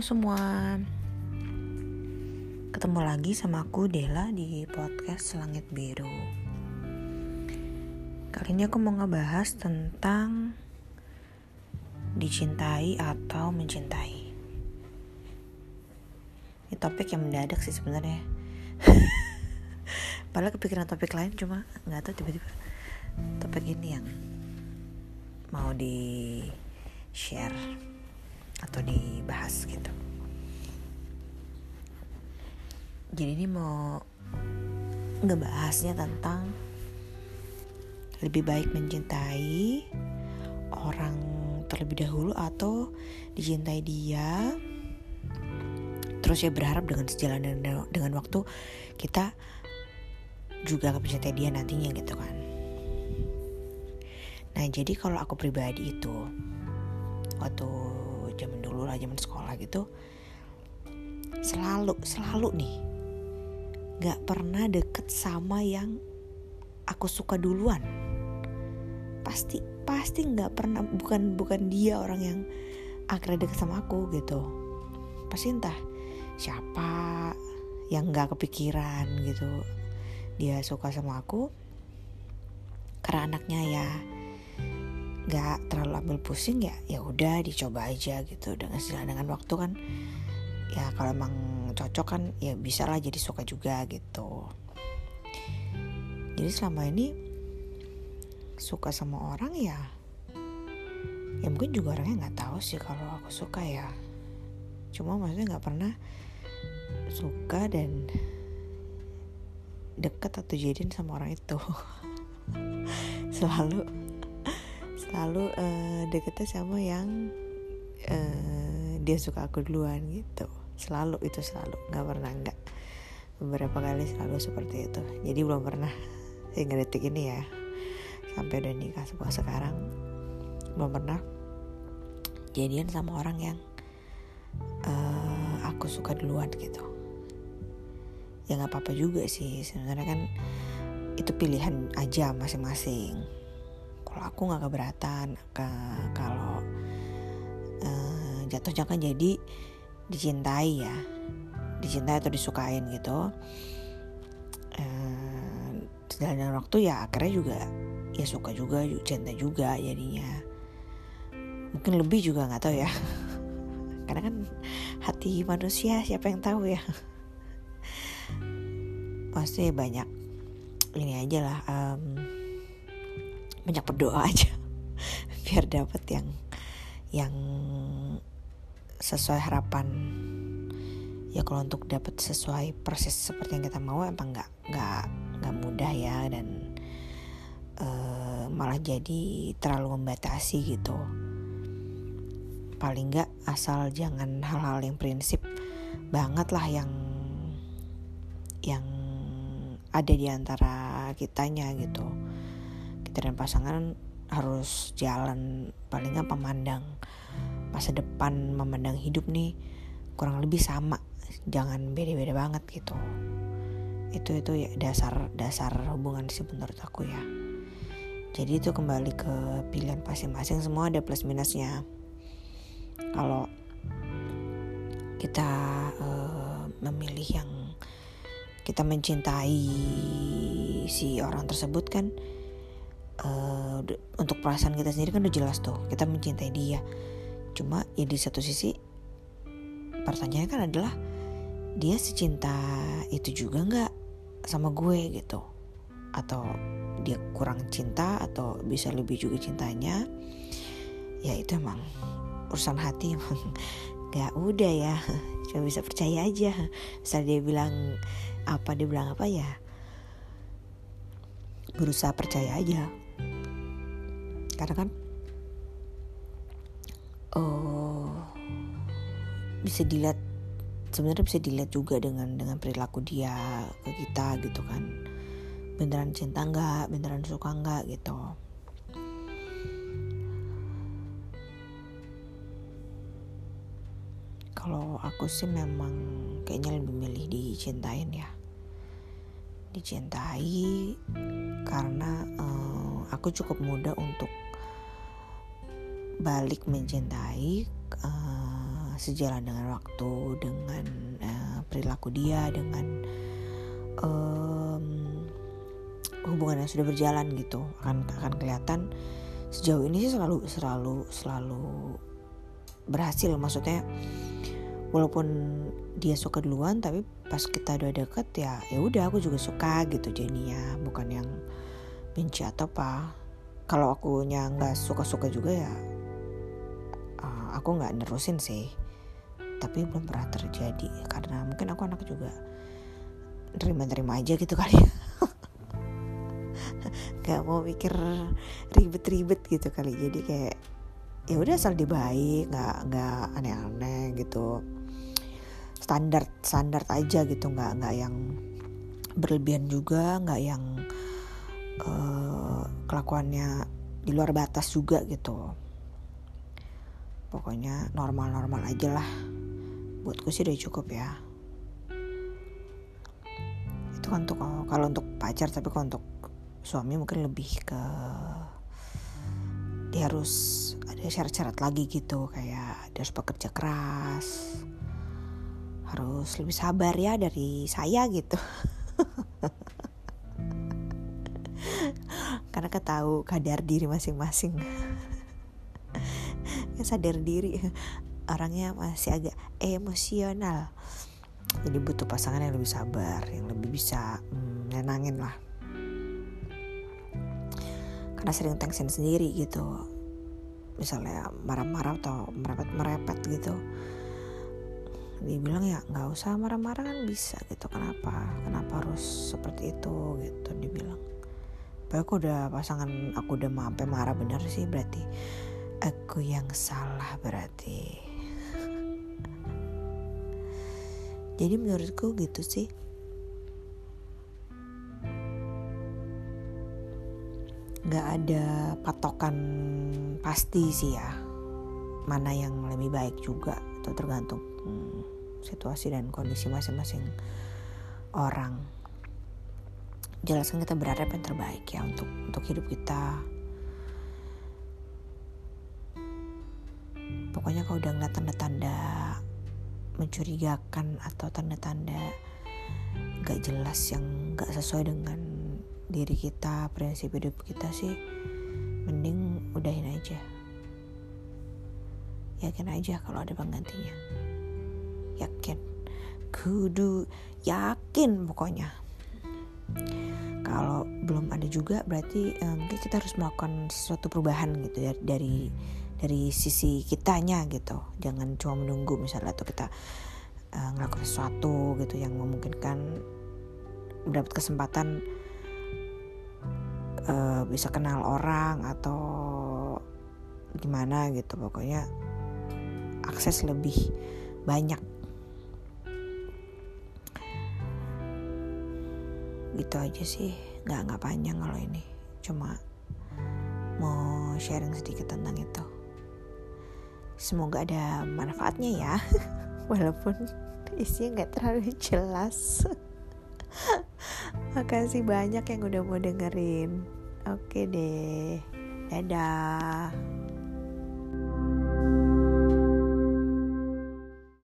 Semua. Ketemu lagi sama aku Dela di podcast Langit Biru. Kali ini aku mau ngebahas tentang Dicintai atau mencintai. Ini topik yang mendadak sih sebenarnya. Padahal kepikiran topik lain cuma nggak tahu tiba-tiba Topik ini yang mau di share atau dibahas gitu. Jadi ini mau ngebahasnya tentang lebih baik mencintai orang terlebih dahulu atau dicintai dia terus ya berharap dengan sejalan dengan, dengan waktu kita juga akan mencintai dia nantinya gitu kan. Nah jadi kalau aku pribadi itu waktu zaman dulu lah zaman sekolah gitu selalu selalu nih gak pernah deket sama yang aku suka duluan. Pasti pasti nggak pernah bukan bukan dia orang yang akhirnya deket sama aku gitu. Pasti entah siapa yang nggak kepikiran gitu dia suka sama aku. Karena anaknya ya nggak terlalu ambil pusing ya ya udah dicoba aja gitu. Dengan sejalan dengan waktu kan ya kalau emang cocok kan ya bisa lah jadi suka juga gitu. Jadi selama ini suka sama orang ya ya mungkin juga orangnya nggak tahu sih kalau aku suka ya. Cuma maksudnya nggak pernah suka dan deket atau jadian sama orang itu. Selalu selalu uh, deketnya sama yang uh, dia suka aku duluan gitu. Selalu itu selalu. Nggak pernah nggak. Beberapa kali selalu seperti itu. Jadi belum pernah hingga detik ini ya. Sampai udah nikah sebuah sekarang. Belum pernah jadian sama orang yang uh, aku suka duluan gitu. Ya nggak apa-apa juga sih. Sebenarnya kan itu pilihan aja masing-masing kalau aku nggak keberatan ke kalau uh, jatuhnya kan jadi dicintai ya dicintai atau disukain gitu. Uh, dengan waktu ya akhirnya juga ya suka juga cinta juga jadinya. Mungkin lebih juga nggak tahu ya. Karena kan hati manusia siapa yang tahu ya. Pasti banyak ini aja lah um, banyak berdoa aja biar dapat yang yang sesuai harapan. Ya kalau untuk dapat sesuai persis seperti yang kita mau emang nggak nggak nggak mudah ya dan uh, malah jadi terlalu membatasi gitu. Paling nggak asal jangan hal-hal yang prinsip banget lah yang yang ada di antara kitanya gitu kita dan pasangan harus jalan paling nggak memandang masa depan memandang hidup nih kurang lebih sama. Jangan beda-beda banget gitu. Itu itu ya dasar dasar hubungan sih menurut aku ya. Jadi itu kembali ke pilihan masing-masing semua ada plus minusnya. Kalau kita uh, memilih yang kita mencintai si orang tersebut kan uh, untuk perasaan kita sendiri kan udah jelas tuh kita mencintai dia. Cuma ya di satu sisi pertanyaannya kan adalah dia secinta itu juga nggak sama gue gitu? Atau dia kurang cinta atau bisa lebih juga cintanya? Ya itu emang urusan hati emang nggak udah ya. Cuma bisa percaya aja. Misal dia bilang apa dia bilang apa ya? Berusaha percaya aja karena kan oh bisa dilihat sebenarnya bisa dilihat juga dengan dengan perilaku dia ke kita gitu kan. Beneran cinta nggak? Beneran suka nggak? Gitu. Kalau aku sih memang kayaknya lebih milih dicintain ya. Dicintai karena um, aku cukup muda untuk balik mencintai uh, sejalan dengan waktu dengan uh, perilaku dia dengan um, hubungan yang sudah berjalan gitu. Akan akan kelihatan sejauh ini sih selalu selalu selalu berhasil. Maksudnya walaupun dia suka duluan tapi pas kita udah deket ya ya udah aku juga suka gitu jadinya. Bukan yang benci atau apa. Kalau aku nya nggak suka-suka juga ya aku nggak nerusin sih. Tapi belum pernah terjadi karena mungkin aku anak juga terima-terima aja gitu kali ya. Nggak mau mikir ribet-ribet gitu kali. Jadi kayak ya udah asal dia baik nggak nggak aneh-aneh gitu. Standar standar aja gitu nggak nggak yang berlebihan juga nggak yang uh, kelakuannya di luar batas juga gitu pokoknya normal-normal aja lah. Buatku sih udah cukup ya. Itu kan untuk kalau untuk pacar tapi kalau untuk suami mungkin lebih ke dia harus ada syarat-syarat lagi gitu. Kayak dia harus bekerja keras harus lebih sabar ya dari saya gitu. Karena ketahu kadar diri masing-masing ya sadar diri. Orangnya masih agak emosional. Jadi butuh pasangan yang lebih sabar yang lebih bisa hmm, nenangin lah. Karena sering tension sendiri gitu. Misalnya marah-marah atau merepet-merepet gitu. Dia bilang ya nggak usah marah-marah kan bisa gitu. Kenapa? Kenapa harus seperti itu? Gitu dia bilang. Padahal aku udah pasangan aku udah sampai marah bener sih berarti aku yang salah berarti. Jadi menurutku gitu sih. Nggak ada patokan pasti sih ya. Mana yang lebih baik juga atau tergantung hmm, situasi dan kondisi masing-masing orang. Jelaskan kita berharap yang terbaik ya untuk untuk hidup kita pokoknya kalau udah ngeliat tanda-tanda mencurigakan atau tanda-tanda gak jelas yang gak sesuai dengan diri kita prinsip hidup kita sih mending udahin aja. Yakin aja kalau ada penggantinya. Yakin. Kudu yakin pokoknya. Kalau belum ada juga berarti um, kita harus melakukan sesuatu perubahan gitu ya dari dari sisi kitanya gitu. Jangan cuma menunggu misalnya atau kita uh, ngelakuin sesuatu gitu yang memungkinkan mendapat kesempatan uh, bisa kenal orang atau gimana gitu. Pokoknya akses lebih banyak. Gitu aja sih. Nggak nggak panjang kalau ini. Cuma mau sharing sedikit tentang itu semoga ada manfaatnya ya walaupun isinya nggak terlalu jelas Makasih banyak yang udah mau dengerin. Oke deh. Dadah.